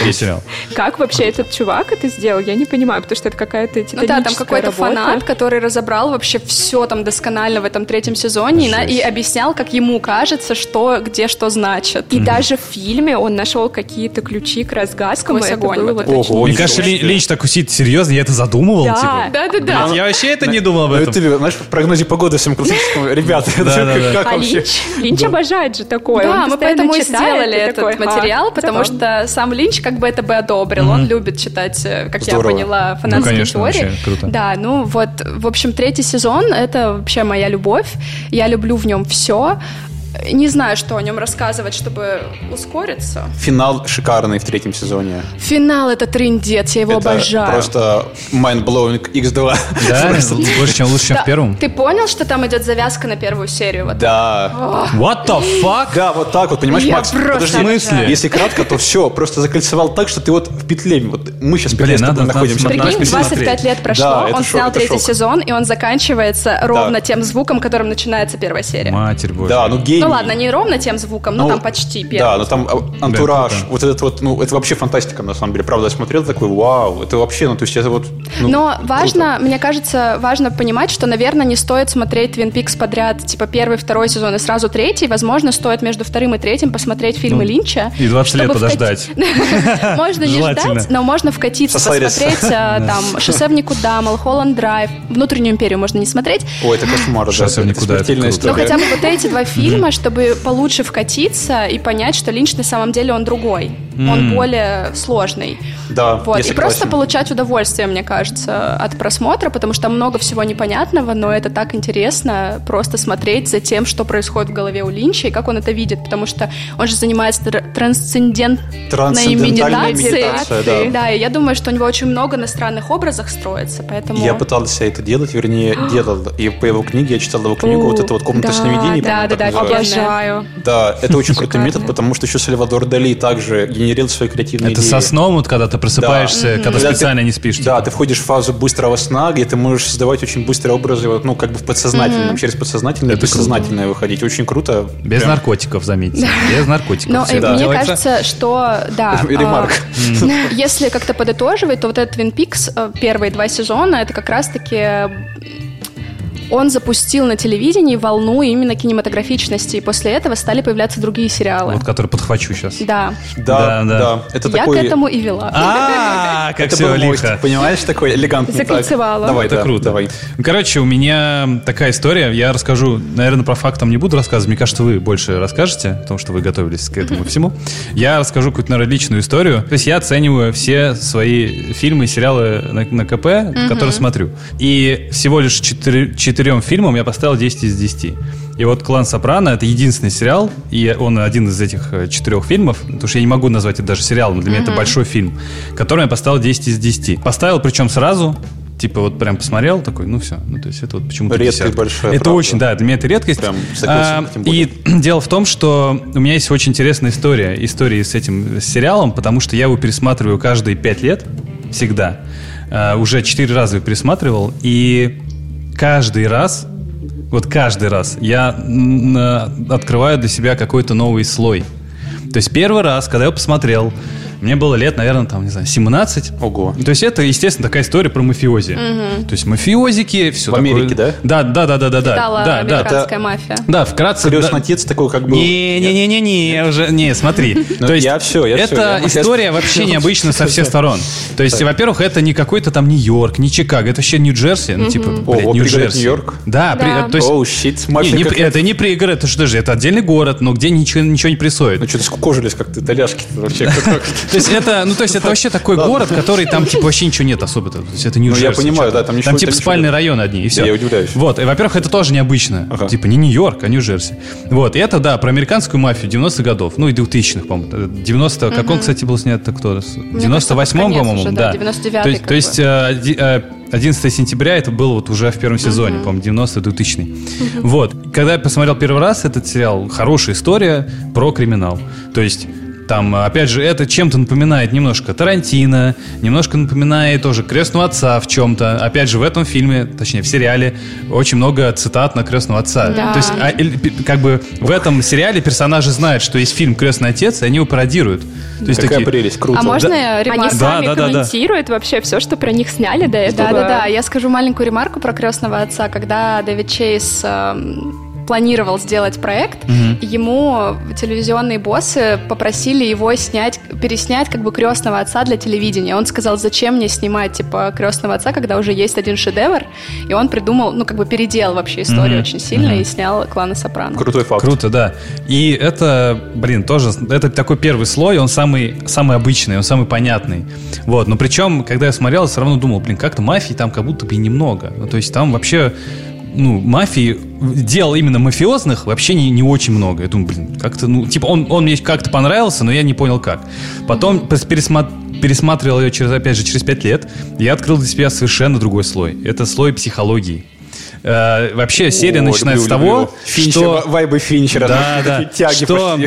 и сериал. Как вообще этот чувак это сделал, я не понимаю, потому что это какая-то Ну да, там какой-то работа. фанат, который разобрал вообще все там досконально в этом третьем сезоне и, на- и объяснял, как ему кажется, что где что значит. И даже в фильме он нашел какие-то ключи к разгадкам. И это огонь было вот Ого, Мне кажется, Ли-. Линч так усидит серьезно, я это задумывал, Да. типа. Да-да-да. Я вообще это не думал об этом. это, знаешь, в прогнозе погоды всем классическому. Ребята, Да, да, как да. А вообще? Линч, обожает же такое. Да, мы поэтому и сделали этот такой, «А, материал, потому забавно». что сам Линч как бы это бы одобрил. Он любит читать, э, как я поняла, фанатские Ну, конечно, теории. вообще круто. Да, ну вот, в общем, третий сезон — это вообще моя любовь. Я люблю в нем все. Не знаю, что о нем рассказывать, чтобы ускориться. Финал шикарный в третьем сезоне. Финал — это трындец, я его Это обожаю. просто mind-blowing X2. Да, Просто- больше, чем лучше, чем в первом. Ты понял, что там идет завязка на первую серию? Вот Да. What the fuck? Да, вот так вот, понимаешь, Я Макс? Подожди, В смысле? если кратко, то все, просто закольцевал так, что ты вот в петле. Вот мы сейчас в петле Блин, надо- находимся. Прикинь, Надо 25 посмотреть. лет прошло, Да, это он шок, снял третий шок. сезон, и он заканчивается ровно тем звуком, которым начинается первая серия. Матерь божья. Да, ну гений. Ну ладно, не ровно тем звуком, но Ну, там почти первый. Да, но там а, антураж, круто. вот этот вот, ну, это вообще фантастика, на самом деле. Правда, я смотрел такой, вау, это вообще, ну, то есть это вот... ну, Но круто. важно, мне кажется, важно понимать, что, наверное, не стоит смотреть Twin Peaks подряд, типа первый, второй сезон и сразу третий. Возможно, стоит между вторым и третьим посмотреть фильмы Линча. И 20 лет чтобы подождать. Можно не ждать, но можно вкатиться, посмотреть а, там «Шоссе в никуда», «Малхолланд Драйв», «Внутреннюю империю» можно не смотреть. Ой, это кошмар, да, Шоссе в это никуда, круто. История. хотя бы вот эти два фильма, чтобы получше вкатиться и понять, что Линч на самом деле он другой. Он более сложный. Да, Вот. И просто получать удовольствие, мне кажется, от просмотра, потому что там много всего непонятного, но это так интересно просто смотреть за тем, что происходит в голове у Линча и как он это видит, потому что он же занимается тр- трансцендентной медитацией. да. Да, и я думаю, что у него очень много на странных образах строится, поэтому... Я пытался это делать, вернее, делал. И по его книге, я читал его книгу, вот это вот «Комната да, сновидений», да, да, да, обожаю. Да, это очень крутой метод, потому что еще Сальвадор Дали также генерил свои креативные Это идеи. со сном, вот когда ты просыпаешься, когда Когда ты- специально не спишь. Да, типа. ты входишь в фазу быстрого сна, где ты можешь создавать очень быстрые образы, вот, ну, как бы в подсознательном, через подсознательное, Это бессознательное выходить. Очень круто. Без Прям. наркотиков, заметьте. Без наркотиков. Но э, мне делается. кажется, что да. Ремарк. а, Если как-то подытоживать, то вот этот Twin Peaks э, первые два сезона это как раз-таки он запустил на телевидении волну именно кинематографичности, и после этого стали появляться другие сериалы. Вот, который подхвачу сейчас. Да. Да, Да, да. Это Я такой... к этому и вела. А, как Это все лихо. понимаешь, такой элегантный. Закольцевала. Давай, Это круто. Давай. Ну, Короче, у меня такая история. Я расскажу, наверное, про фактом не буду рассказывать. Мне кажется, вы больше расскажете, потому что вы готовились к этому всему. Я расскажу какую-то, наверное, личную историю. То есть я оцениваю все свои фильмы и сериалы на, на КП, которые смотрю. И всего лишь четыре- четырем фильмам я поставил 10 из 10. И вот «Клан Сопрано» — это единственный сериал, и он один из этих э, четырех фильмов, потому что я не могу назвать это даже сериалом, для меня это большой фильм, который я поставил 10 из 10. Поставил причем сразу, Типа вот прям посмотрел, такой, ну все. Ну то есть это вот почему-то Редкая десятка. большая, Это правда. очень, да, для меня это редкость. Прям согласен, А. И дело в том, что у меня есть очень интересная история, истории с этим сериалом, потому что я его пересматриваю каждые пять лет, всегда. А, уже четыре раза его пересматривал, и каждый раз, вот каждый раз я а, открываю для себя какой-то новый слой. То есть первый раз, когда я посмотрел, Мне было лет, наверное, там, не знаю, 17. Ого. То есть это, естественно, такая история про мафиози. То есть мафиозики, все В такое. Америке, да? Да, да, да, да, да, да. Стала да, да. американская мафия. Да, вкратце. Крестный да. отец такой, как был. Не-не-не-не, уже, не, смотри. Ну, То есть я всё, я это история вообще необычна со всех сторон. То есть, во-первых, это не какой-то там Нью-Йорк, не Чикаго, это вообще Нью-Джерси, ну, типа, блядь, Нью-Джерси. Нью-Йорк? Да, Да. то есть... Оу, щит, это не пригород, это что же, это отдельный город, но где ничего, ничего не происходит. Ну, что-то скукожились как-то итальяшки вообще. То есть это, ну то есть это вообще такой город, который там типа вообще ничего нет особо. То есть это Нью-Джерси. Ну, я понимаю, да, там ничего- Там типа нет. районы одни, и все. я удивляюсь. Вот, и, во-первых, это тоже необычно. Типа не Нью-Йорк, а Нью-Джерси. Вот, и это, да, про американскую мафию 90-х годов, ну и 2000-х, по-моему. 90 как он, кстати, был снят, так кто? В 98-м, конец по-моему, да, 99-й То есть, как то есть э, ди- э, 11 сентября это было вот уже в первом сезоне, по-моему, 90-2000. Вот. Когда я посмотрел первый раз этот сериал, хорошая история про криминал. То есть там, опять же, это чем-то напоминает немножко Тарантино, немножко напоминает тоже Крестного Отца в чем-то. Опять же, в этом фильме, точнее, в сериале, очень много цитат на Крестного Отца. Да. То есть, а, как бы в этом сериале персонажи знают, что есть фильм Крестный Отец, и они его пародируют. То есть Какая такие, прелесть, круто. А можно Да. Они ремарку? Да, сами да, да, да. комментируют вообще все, что про них сняли до этого. Да-да-да, я скажу маленькую ремарку про крестного отца. Когда Дэвид Чейз эм, планировал сделать проект, ему телевизионные боссы попросили его снять, переснять как бы крестного отца для телевидения. Он сказал, зачем мне снимать типа крестного отца, когда уже есть один шедевр, и он придумал, ну как бы переделал вообще историю очень сильно и снял клана Сопрано. Крутой факт. Круто, да. И это, блин, тоже, это такой первый слой, он самый, самый обычный, он самый понятный. Вот, но причем, когда я смотрел, я все равно думал, блин, как-то мафии там как будто бы и немного. Ну, то есть там вообще, ну, мафии, дел именно мафиозных вообще не, не очень много. Я думаю, блин, как-то, ну, типа, он, он мне как-то понравился, но я не понял как. Потом пересма- пересматривал ее через, опять же, через пять лет, я открыл для себя совершенно другой слой. Это слой психологии. Э, вообще серия О, начинается люблю, с того, люблю. Финчер, что... ва- вайбы Финчера. Да, да. тяги Что.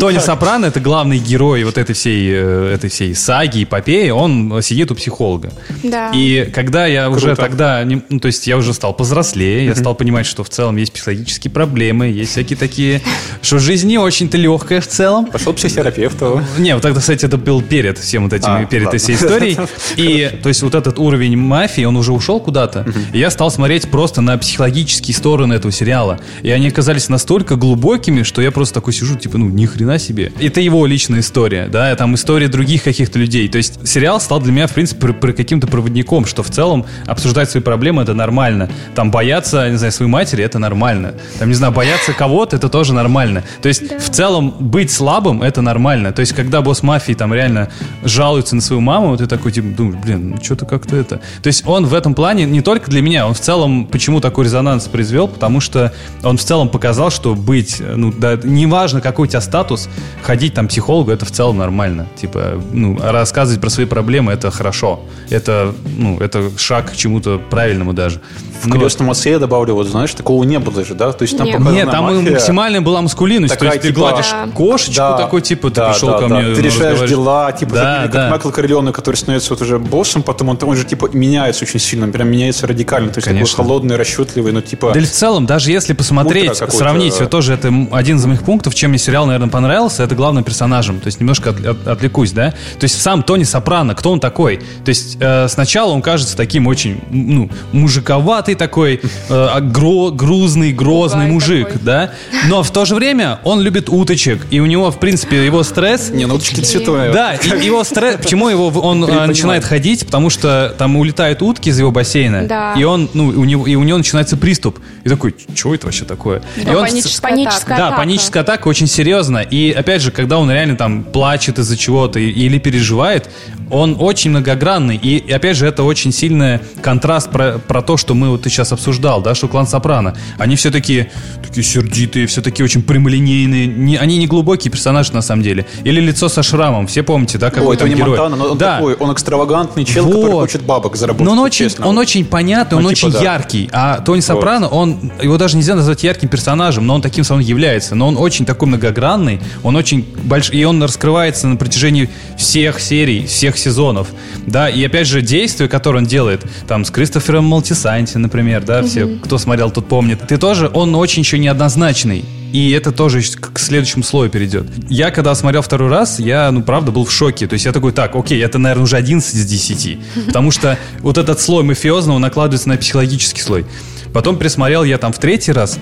Тони Сопрано это главный герой вот этой всей, э, этой всей саги, эпопеи. Он сидит у психолога. Да. И когда я уже Круто. тогда, не- ну, то есть я уже стал повзрослее, я стал понимать, что в целом есть психологические проблемы, есть всякие такие, что жизнь не очень-то легкая в целом. Пошел к психотерапевту. Не, вот тогда, кстати, это был перед всем вот этим, А, перед ладно. этой всей историей. И, то есть, вот этот уровень мафии, он уже ушел куда-то. И я стал смотреть просто на психологические стороны этого сериала. И они оказались настолько глубокими, что я просто такой сижу, типа, ну, ни хрена себе. Это его личная история, да, там история других каких-то людей. То есть, сериал стал для меня, в принципе, пр- пр- каким-то проводником, что в целом обсуждать свои проблемы это нормально. Там бояться, не знаю, своей матери это нормально. Там, не знаю, бояться кого-то это тоже нормально. То есть, в целом, быть слабым это нормально. То есть, когда босс мафии там реально жалуется на свою маму, ты такой, типа, думаешь, блин, ну что-то как-то это. То есть, он в этом плане не только для меня, он в целом почему такой резонанс произвел, потому что он в целом показал, что быть, ну, да, неважно, какой у тебя статус, ходить там к психологу, это в целом нормально. Типа, ну, рассказывать про свои проблемы, это хорошо. Это, ну, это шаг к чему-то правильному даже. В крестном отце я добавлю, вот знаешь, такого не было же, да? То есть там Нет. Нет, там мафия. максимальная была маскулинность. Такая, то есть ты типа, гладишь Да. кошечку Да, такой, типа, ты да, пришел да, ко да. мне. Ты ну, решаешь дела, типа, Да, как да. Майкл Коррелеоне, который становится вот уже боссом, потом он, он же, типа, меняется очень сильно, прям меняется радикально. То есть Конечно. такой холодный, расчетливый, но, типа... Да и в целом, даже если посмотреть, сравнить, вот тоже это один из моих пунктов, чем мне сериал, наверное, понравился, это главным персонажем. То есть немножко от- от- отвлекусь, да? То есть сам Тони Сопрано, кто он такой? То есть э, сначала он кажется таким очень, ну, мужиковатый такой, э, а гро- грузный, грозный Бугай мужик, такой. да? Но в то же время он любит уточек, и у него, в принципе, его стресс... Не, ну уточки цветное. Да, и его стресс, почему его он а, начинает ходить, потому что там улетают утки из его бассейна, Да. и он, ну, у него, и у него начинается приступ, и такой, что это вообще такое? и Да, он паническая Паническая атака. да, паническая атака очень серьезно. И опять же, когда он реально там плачет из-за чего-то и- или переживает, он очень многогранный. И, и опять же, это очень сильный контраст про, про то, что мы вот ты сейчас обсуждал, да, что клан Сопрано. Они все такие, такие сердитые, все такие очень прямолинейные. Не, они не глубокие персонажи на самом деле. Или лицо со шрамом. Все помните, да, какой Ой, там Тони герой? Монтана, но он да. такой, он экстравагантный чел, Вот. который хочет бабок заработать. Но он очень, честно. он очень понятный, он Ну, типа, очень да. яркий. А Тони Сопрано, он его даже нельзя назвать ярким персонажем, но он таким самым является. Но он очень такой многогранный, он очень большой, и он раскрывается на протяжении всех серий, всех сезонов. Да, и опять же, действия, которые он делает, там, с Кристофером Малтисанти, например, да, все, кто смотрел, тот помнит. Ты тоже, он очень еще неоднозначный. И это тоже к следующему слою перейдет. Я, когда смотрел второй раз, я, ну, правда, был в шоке. То есть я такой, так, окей, это, наверное, уже 11 из 10. Потому что вот этот слой мафиозного накладывается на психологический слой. Потом присмотрел я там в третий раз,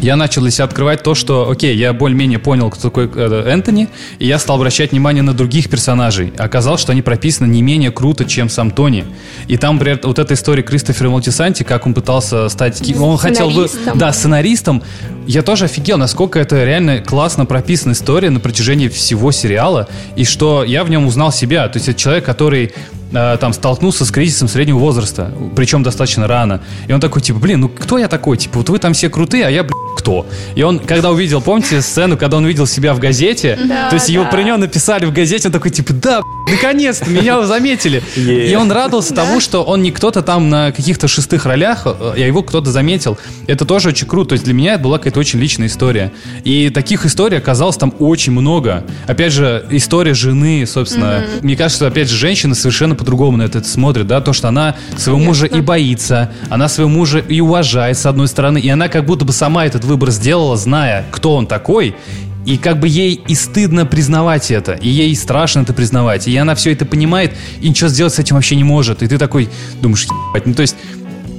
я начал для себя открывать то, что, окей, я более-менее понял, кто такой э, Энтони, и я стал обращать внимание на других персонажей. Оказалось, что они прописаны не менее круто, чем сам Тони. И там, например, вот эта история Кристофера Малтисанти, как он пытался стать... Он хотел бы... Да, сценаристом. Я тоже офигел, насколько это реально классно прописана история на протяжении всего сериала, и что я в нем узнал себя. То есть это человек, который Э, там столкнулся с кризисом среднего возраста, причем достаточно рано. И он такой, типа, блин, ну кто я такой? Типа, вот вы там все крутые, а я, блин, кто? И он, когда увидел, помните сцену, когда он увидел себя в газете, да, то есть да. его про него написали в газете, он такой, типа, да, наконец-то, меня заметили. Yeah. И он радовался тому, что он не кто-то там на каких-то шестых ролях, а его кто-то заметил. Это тоже очень круто. То есть для меня это была какая-то очень личная история. И таких историй оказалось там очень много. Опять же, история жены, собственно. Mm-hmm. Мне кажется, опять же, женщина совершенно по-другому на это смотрит, да, то, что она своего Конечно. мужа и боится, она своего мужа и уважает, с одной стороны, и она как будто бы сама этот выбор сделала, зная, кто он такой, и как бы ей и стыдно признавать это, и ей страшно это признавать, и она все это понимает, и ничего сделать с этим вообще не может. И ты такой думаешь, ну то есть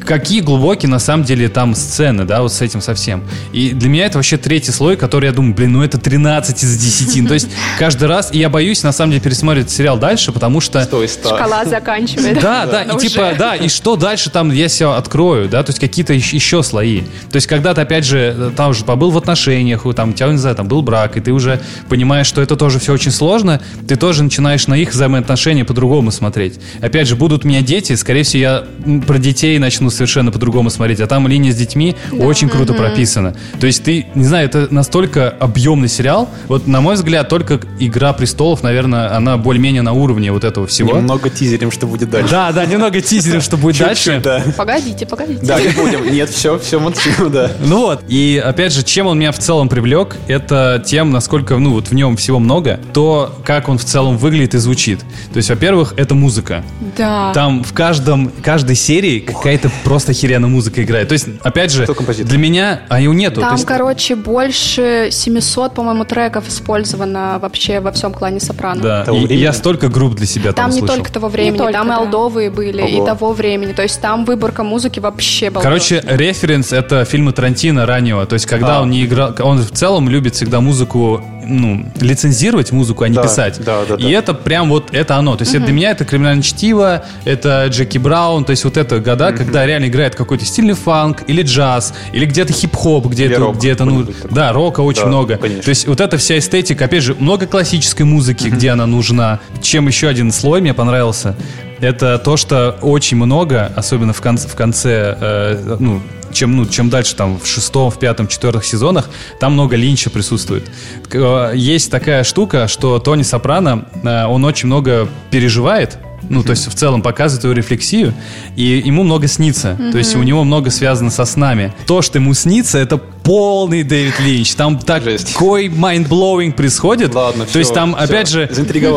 какие глубокие на самом деле там сцены, да, вот с этим совсем. И для меня это вообще третий слой, который я думаю, блин, ну это 13 из 10. Ну, то есть каждый раз, и я боюсь на самом деле пересмотреть сериал дальше, потому что... Стой, стой. Шкала заканчивается. Да, да, и типа, да, и что дальше там я себя открою, да, то есть какие-то еще слои. То есть когда ты, опять же, там уже побыл в отношениях, там у тебя, не знаю, там был брак, и ты уже понимаешь, что это тоже все очень сложно, ты тоже начинаешь на их взаимоотношения по-другому смотреть. Опять же, будут у меня дети, скорее всего, я про детей начну совершенно по-другому смотреть. А там линия с детьми да. очень круто mm-hmm. прописана. То есть ты, не знаю, это настолько объемный сериал. Вот, на мой взгляд, только «Игра престолов», наверное, она более-менее на уровне вот этого всего. Немного тизерим, что будет дальше. Да, да, немного тизерим, что будет дальше. Погодите, погодите. Да, не будем. Нет, все, все молчим, да. Ну вот, и опять же, чем он меня в целом привлек, это тем, насколько, ну, вот в нем всего много, то, как он в целом выглядит и звучит. То есть, во-первых, это музыка. Да. Там в каждом, каждой серии какая-то просто охеренно музыка играет. То есть, опять же, для меня, а ее нету. Там, есть... короче, больше 700, по-моему, треков использовано вообще во всем клане Сопрано. Да, того и времени? я столько групп для себя там Там не слышал. только того времени, только, там да. и алдовые были, Ого. и того времени. То есть там выборка музыки вообще была. Короче, референс — это фильмы Тарантино раннего. То есть когда а. он не играл... Он в целом любит всегда музыку ну, лицензировать музыку, а не да, писать. Да, да, и это прям вот это оно. То есть угу. это для меня это криминальное чтиво, это Джеки Браун, то есть вот это года, угу. когда реально играет какой-то стильный фанк или джаз, или где-то хип-хоп, где-то, где-то, ну, да, рока очень да, много. Конечно. То есть вот эта вся эстетика, опять же, много классической музыки, угу. где она нужна. Чем еще один слой мне понравился, это то, что очень много, особенно в конце, в конце э, ну, чем, ну, чем дальше, там, в шестом, в пятом, четвертых сезонах, там много линча присутствует. Э, есть такая штука, что Тони Сопрано, э, он очень много переживает, ну, то есть в целом показывает его рефлексию, и ему много снится. Mm-hmm. То есть у него много связано со снами. То, что ему снится, это полный Дэвид Линч. Там такой mind-blowing происходит. Ладно, То есть там, все, опять же,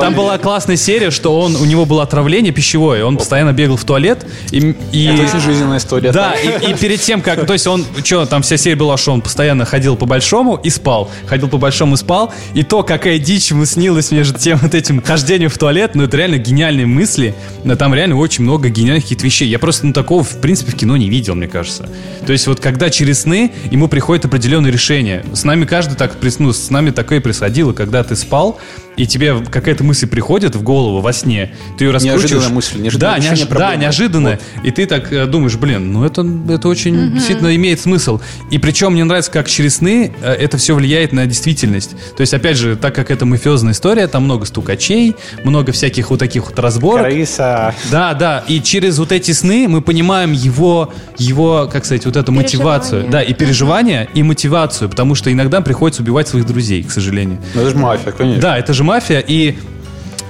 там была классная серия, что он, у него было отравление пищевое, он Оп. постоянно бегал в туалет. И, и, это очень жизненная история. Да, и, и перед тем, как... То есть он, что, там вся серия была, что он постоянно ходил по большому и спал. Ходил по большому и спал. И то, какая дичь ему снилась между тем вот этим хождением в туалет, ну это реально гениальные мысли. Но там реально очень много гениальных каких-то вещей. Я просто ну, такого, в принципе, в кино не видел, мне кажется. То есть вот когда через сны ему приходит приходит определенное решение. С нами каждый так, ну, с нами такое происходило, когда ты спал, и тебе какая-то мысль приходит в голову во сне, ты ее раскручиваешь. Неожиданная мысль, неожиданная да, неож... да, неожиданная. Вот. И ты так э, думаешь, блин, ну это, это очень mm-hmm. действительно имеет смысл. И причем мне нравится, как через сны э, это все влияет на действительность. То есть, опять же, так как это мафиозная история, там много стукачей, много всяких вот таких вот разборок. Крыса. Да, да. И через вот эти сны мы понимаем его, его как сказать, вот эту мотивацию. Да, и переживания, и мотивацию. Потому что иногда приходится убивать своих друзей, к сожалению. Ну, это же мафия, конечно. Да, это же мафия, и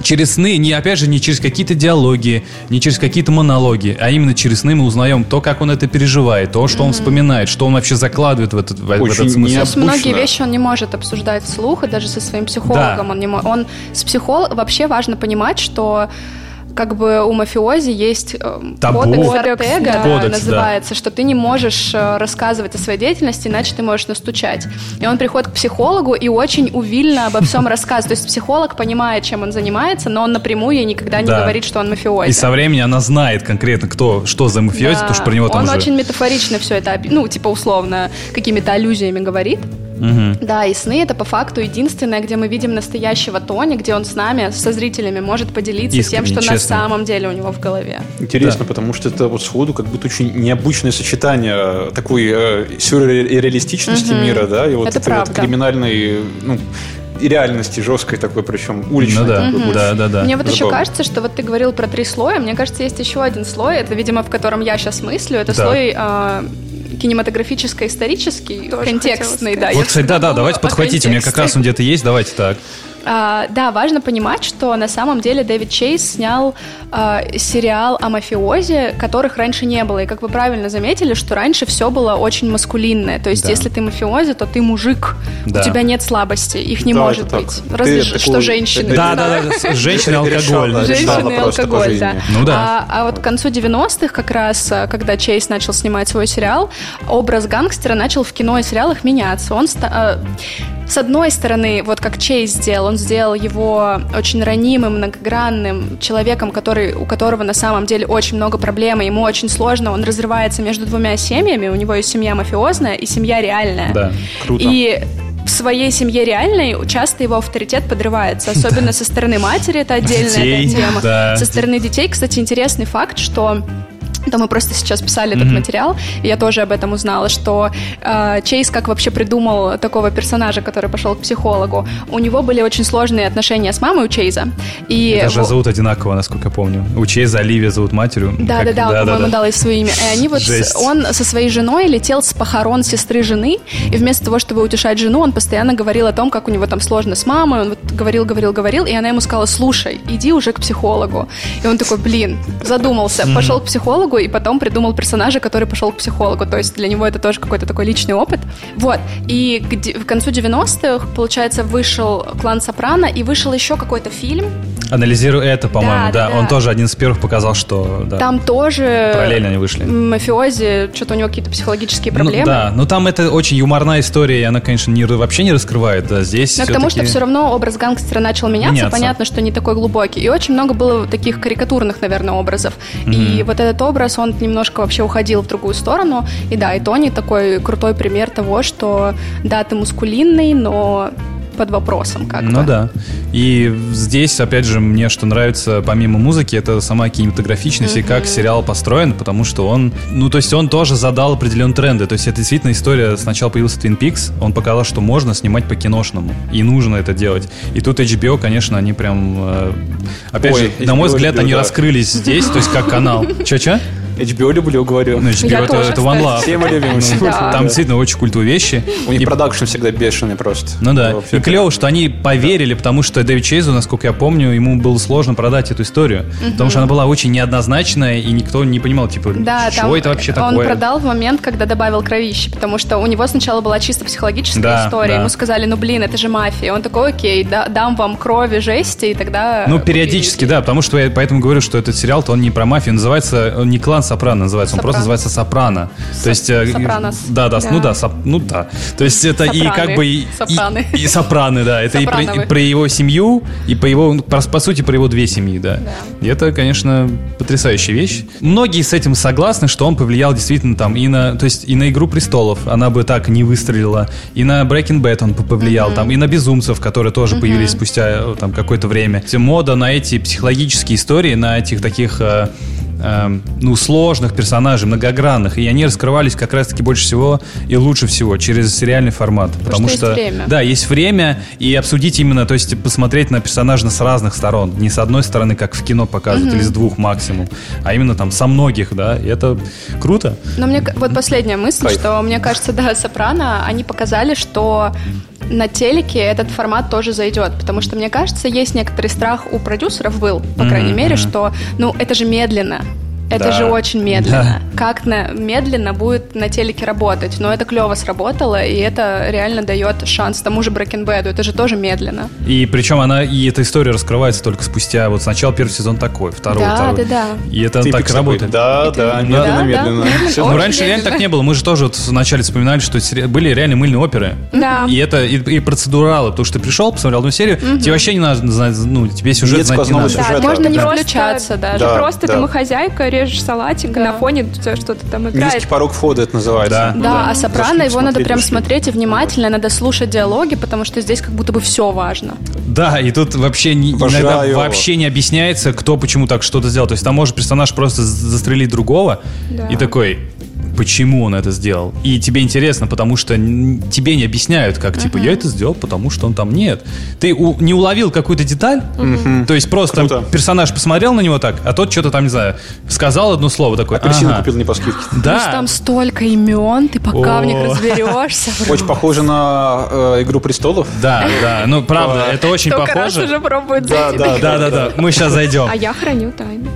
через сны, не опять же, не через какие-то диалоги, не через какие-то монологи, а именно через сны мы узнаем то, как он это переживает, то, что mm-hmm. он вспоминает, что он вообще закладывает в этот, в, в этот смысл. Есть многие вещи он не может обсуждать вслух, и даже со своим психологом да. он не может. Он с психологом вообще важно понимать, что как бы у мафиози есть э, Табу. кодекс Ортега да. Кодекс, называется, что ты не можешь э, рассказывать о своей деятельности, иначе ты можешь настучать. И он приходит к психологу и очень увильно обо всем рассказывает. То есть психолог понимает, чем он занимается, но он напрямую ей никогда не Да. говорит, что он мафиози. И со временем она знает конкретно, кто, что за мафиози, Да. потому что про него там Он же... очень метафорично все это, ну, типа условно, какими-то аллюзиями говорит. Мгм. Да, и сны это по факту единственное, где мы видим настоящего Тони, где он с нами, со зрителями, может поделиться Искренне, тем, что на честно. самом деле у него в голове. Интересно, потому что это вот сходу как будто очень необычное сочетание такой э, сюрреалистичности Мгм. мира, да, и вот Это этой вот криминальной, ну, и реальности жесткой такой, причем уличной. Ну да, такой больше. да, да, да. Мне вот еще Забавно. кажется, что вот ты говорил про три слоя, мне кажется, есть еще один слой, это, видимо, в котором я сейчас мыслю, это Да. слой а, кинематографическо-исторический, Тоже контекстный, да. Вот, кстати, да, да, давайте подхватите, у меня как раз он где-то есть, давайте так. А, да, важно понимать, что на самом деле Дэвид Чейз снял а, сериал о мафиозе, которых раньше не было. И как вы правильно заметили, что раньше все было очень маскулинное. То есть, Да. если ты мафиози, то ты мужик. Да. У тебя нет слабости, их не Да, может быть. Ты Разве такой- что женщины. ты- Да, да, да, женщины, алкоголь. Женщины и алкоголь, да. Ну да. А, а вот к концу 90-х, как раз, а, когда Чейз начал снимать свой сериал, образ гангстера начал в кино и сериалах меняться. Он ста- а, с одной стороны, вот как Чейз сделал, он сделал его очень ранимым, многогранным человеком, который, у которого на самом деле очень много проблем, и ему очень сложно, он разрывается между двумя семьями, у него есть семья мафиозная и семья реальная. Да. Круто. И в своей семье реальной часто его авторитет подрывается, особенно со стороны матери, это отдельная Детей, тема. да. Со стороны детей, кстати, интересный факт, что да, мы просто сейчас писали этот Мгм. материал, и я тоже об этом узнала, что э, Чейз как вообще придумал такого персонажа, который пошел к психологу. У него были очень сложные отношения с мамой у Чейза. И Даже во- зовут одинаково, насколько я помню. У Чейза Оливия зовут матерью. да, Как- да, да, он, по-моему, дал ей свое имя. И они вот, Жесть. он со своей женой летел с похорон сестры жены, и вместо того, чтобы утешать жену, он постоянно говорил о том, как у него там сложно с мамой, он вот говорил, говорил, говорил, и она ему сказала, слушай, иди уже к психологу. И он такой, блин, задумался, пошел к психологу, и потом придумал персонажа, который пошел к психологу, то есть для него это тоже какой-то такой личный опыт. Вот, и к, к концу 90-х, получается, вышел «Клан Сопрано», и вышел еще какой-то фильм, Анализирую это, по-моему, Да, да. да. Он тоже один из первых показал, что да. там тоже... Параллельно они вышли. мафиози, что-то у него какие-то психологические проблемы. Ну, да, но там это очень юморная история, и она, конечно, не, вообще не раскрывает. Да, здесь Но к тому, что все равно образ гангстера начал меняться, Меняться. понятно, что не такой глубокий. И очень много было таких карикатурных, наверное, образов. И вот этот образ, он немножко вообще уходил в другую сторону. И да, и Тони такой крутой пример того, что да, ты мускулинный, но под вопросом как Ну бы. да. И здесь, опять же, мне что нравится, помимо музыки, это сама кинематографичность и как сериал построен, потому что он, ну, то есть он тоже задал определенные тренды. То есть это действительно история, сначала появился Twin Peaks, он показал, что можно снимать по-киношному, и нужно это делать. И тут HBO, конечно, они прям, э, опять Ой, же, на мой HBO взгляд, люблю, они да. раскрылись здесь, то есть как канал. Че-че? HBO люблю, говорю. Ну, HBO это, тоже, это One. Love. Все мы любим. Там действительно очень культовые вещи. У них продакшн всегда бешеный просто. Ну да. И клево, что они поверили, потому что Дэвид Чейзу, насколько я помню, ему было сложно продать эту историю. Потому что она была очень неоднозначная, и никто не понимал, типа, там это вообще он такое. продал в момент, когда добавил кровищи, потому что у него сначала была чисто психологическая история. Ему сказали, ну блин, это же мафия. Он такой, окей, да- дам вам крови, жести, и тогда... Ну, периодически, да, потому что я поэтому говорю, что этот сериал-то он не про мафию, называется, он не клан Сопрано называется, он просто называется Сопрано. То есть... э, Сопранос. Да, да, Да. ну да, соп- ну да. То есть это и Сопраны. как бы... И, и- Сопраны. И, Сопраны, да. Это и про, Сопрановы. и про его семью, и по его, ну, по, по сути, про его две семьи, да. И это, конечно, потрясающая вещь. Многие с этим согласны, что он повлиял действительно там и на, то есть и на «Игру престолов», она бы так не выстрелила, и на Breaking Bad он повлиял, там, и на «Безумцев», которые тоже появились спустя э, там какое-то время. Мода на эти психологические истории, на этих таких э, эм, ну, сложных персонажей, многогранных, и они раскрывались как раз-таки больше всего и лучше всего через сериальный формат. Потому что есть время. Да, есть время, и обсудить именно, то есть посмотреть на персонажа с разных сторон. Не с одной стороны, как в кино показывают, или с двух максимум, а именно там со многих, да, и это круто. Но мне, вот последняя мысль, Кайф. что мне кажется, да, Сопрано, они показали, что на телеке этот формат тоже зайдет, потому что, мне кажется, есть некоторый страх у продюсеров был, по Мгм, крайней мере, что, ну, это же медленно. Это Да. же очень медленно. Как на, медленно будет на телеке работать. Но это клево сработало, и это реально дает шанс тому же Bad. Это же тоже медленно. И причем она, и эта история раскрывается только спустя, вот сначала первый сезон такой, второй, Да, второй. да, да. И это Ты так работает. Да, да, медленно, да, медленно. медленно. Всё Ну, раньше реально медленно. так не было. Мы же тоже вот вначале вспоминали, что были реально мыльные оперы. Да. И это и, и процедуралы, потому что ты пришел, посмотрел одну серию, тебе вообще не надо знать, ну, тебе сюжет Нет знать не надо. сюжета. Да, Можно не включаться даже. Да. Просто домохозяйка, режешь салатик, Да. на фоне что-то там играет. Низкий порог входа это называется. Да. Да, а Сопрано его надо прям вообще. смотреть и внимательно, надо слушать диалоги, потому что здесь как будто бы все важно. Да, и тут вообще не, иногда вообще не объясняется, кто почему так что-то сделал. То есть там может персонаж просто застрелить другого Да. и такой, почему он это сделал. И тебе интересно, потому что тебе не объясняют, как, типа, я это сделал, потому что он там нет. Ты у- не уловил какую-то деталь, то есть просто Круто. персонаж посмотрел на него так, а тот что-то там, не знаю, сказал одно слово такое. Апельсин ага. купил не по скидке. Плюс Да, там столько имен, ты пока в них разберешься. Очень похоже на э, «Игру престолов». да, да, ну правда, это очень раз похоже. уже пробует Да, зайти. да, Да, да, да, мы сейчас зайдем. А я храню тайну.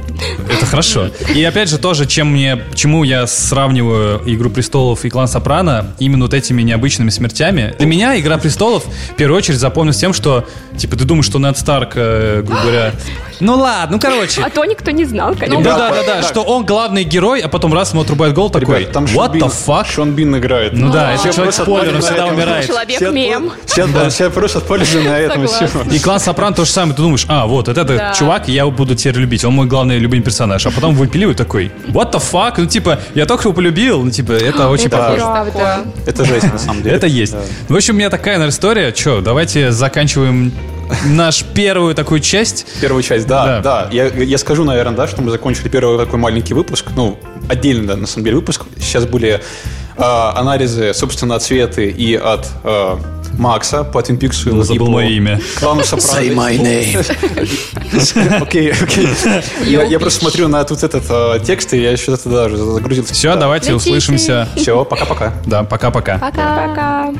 Это хорошо. И опять же тоже, чем мне, чему я сравниваю «Игру престолов» и «Клан Сопрано» именно вот этими необычными смертями. Для меня «Игра престолов» в первую очередь запомнилась тем, что, типа, ты думаешь, что Нед Старк, э, грубо говоря... Ну ладно, ну короче. А то никто не знал, Ну конечно. да, да, да, да, что он главный герой, а потом раз ему отрубает гол такой, Ребят, там what Шон the Бин, fuck? Шон Бин играет. Ну да, это Все человек спойлер, он всегда умирает. Человек-мем. Все, просто отпали на этом и все. И клан Сопрано то же самое. Ты думаешь, а, вот, это чувак, я его буду теперь любить. Он мой главный любимый персонаж. А потом выпиливают такой, what the fuck? Ну, типа, я только его полюбил. Ну, типа, это очень Это похоже. Это жесть, на самом деле. Это есть. В общем, у меня такая, наверное, история. Че, давайте заканчиваем наш первую такую часть. Первую часть, Да. да, да. Я, я скажу, наверное, да, что мы закончили первый такой маленький выпуск, ну, отдельно, да, на самом деле, выпуск. Сейчас были э, анализы, собственно, от Светы и от э, Макса по Twin Peaks. Ну, забыл мое имя. Клану Сопрано. name. Окей, окей. Я, я просто смотрю на тут этот э, текст, и я что-то даже загрузился. Все, давайте услышимся. Все, пока-пока. Да, пока-пока. Пока. Пока.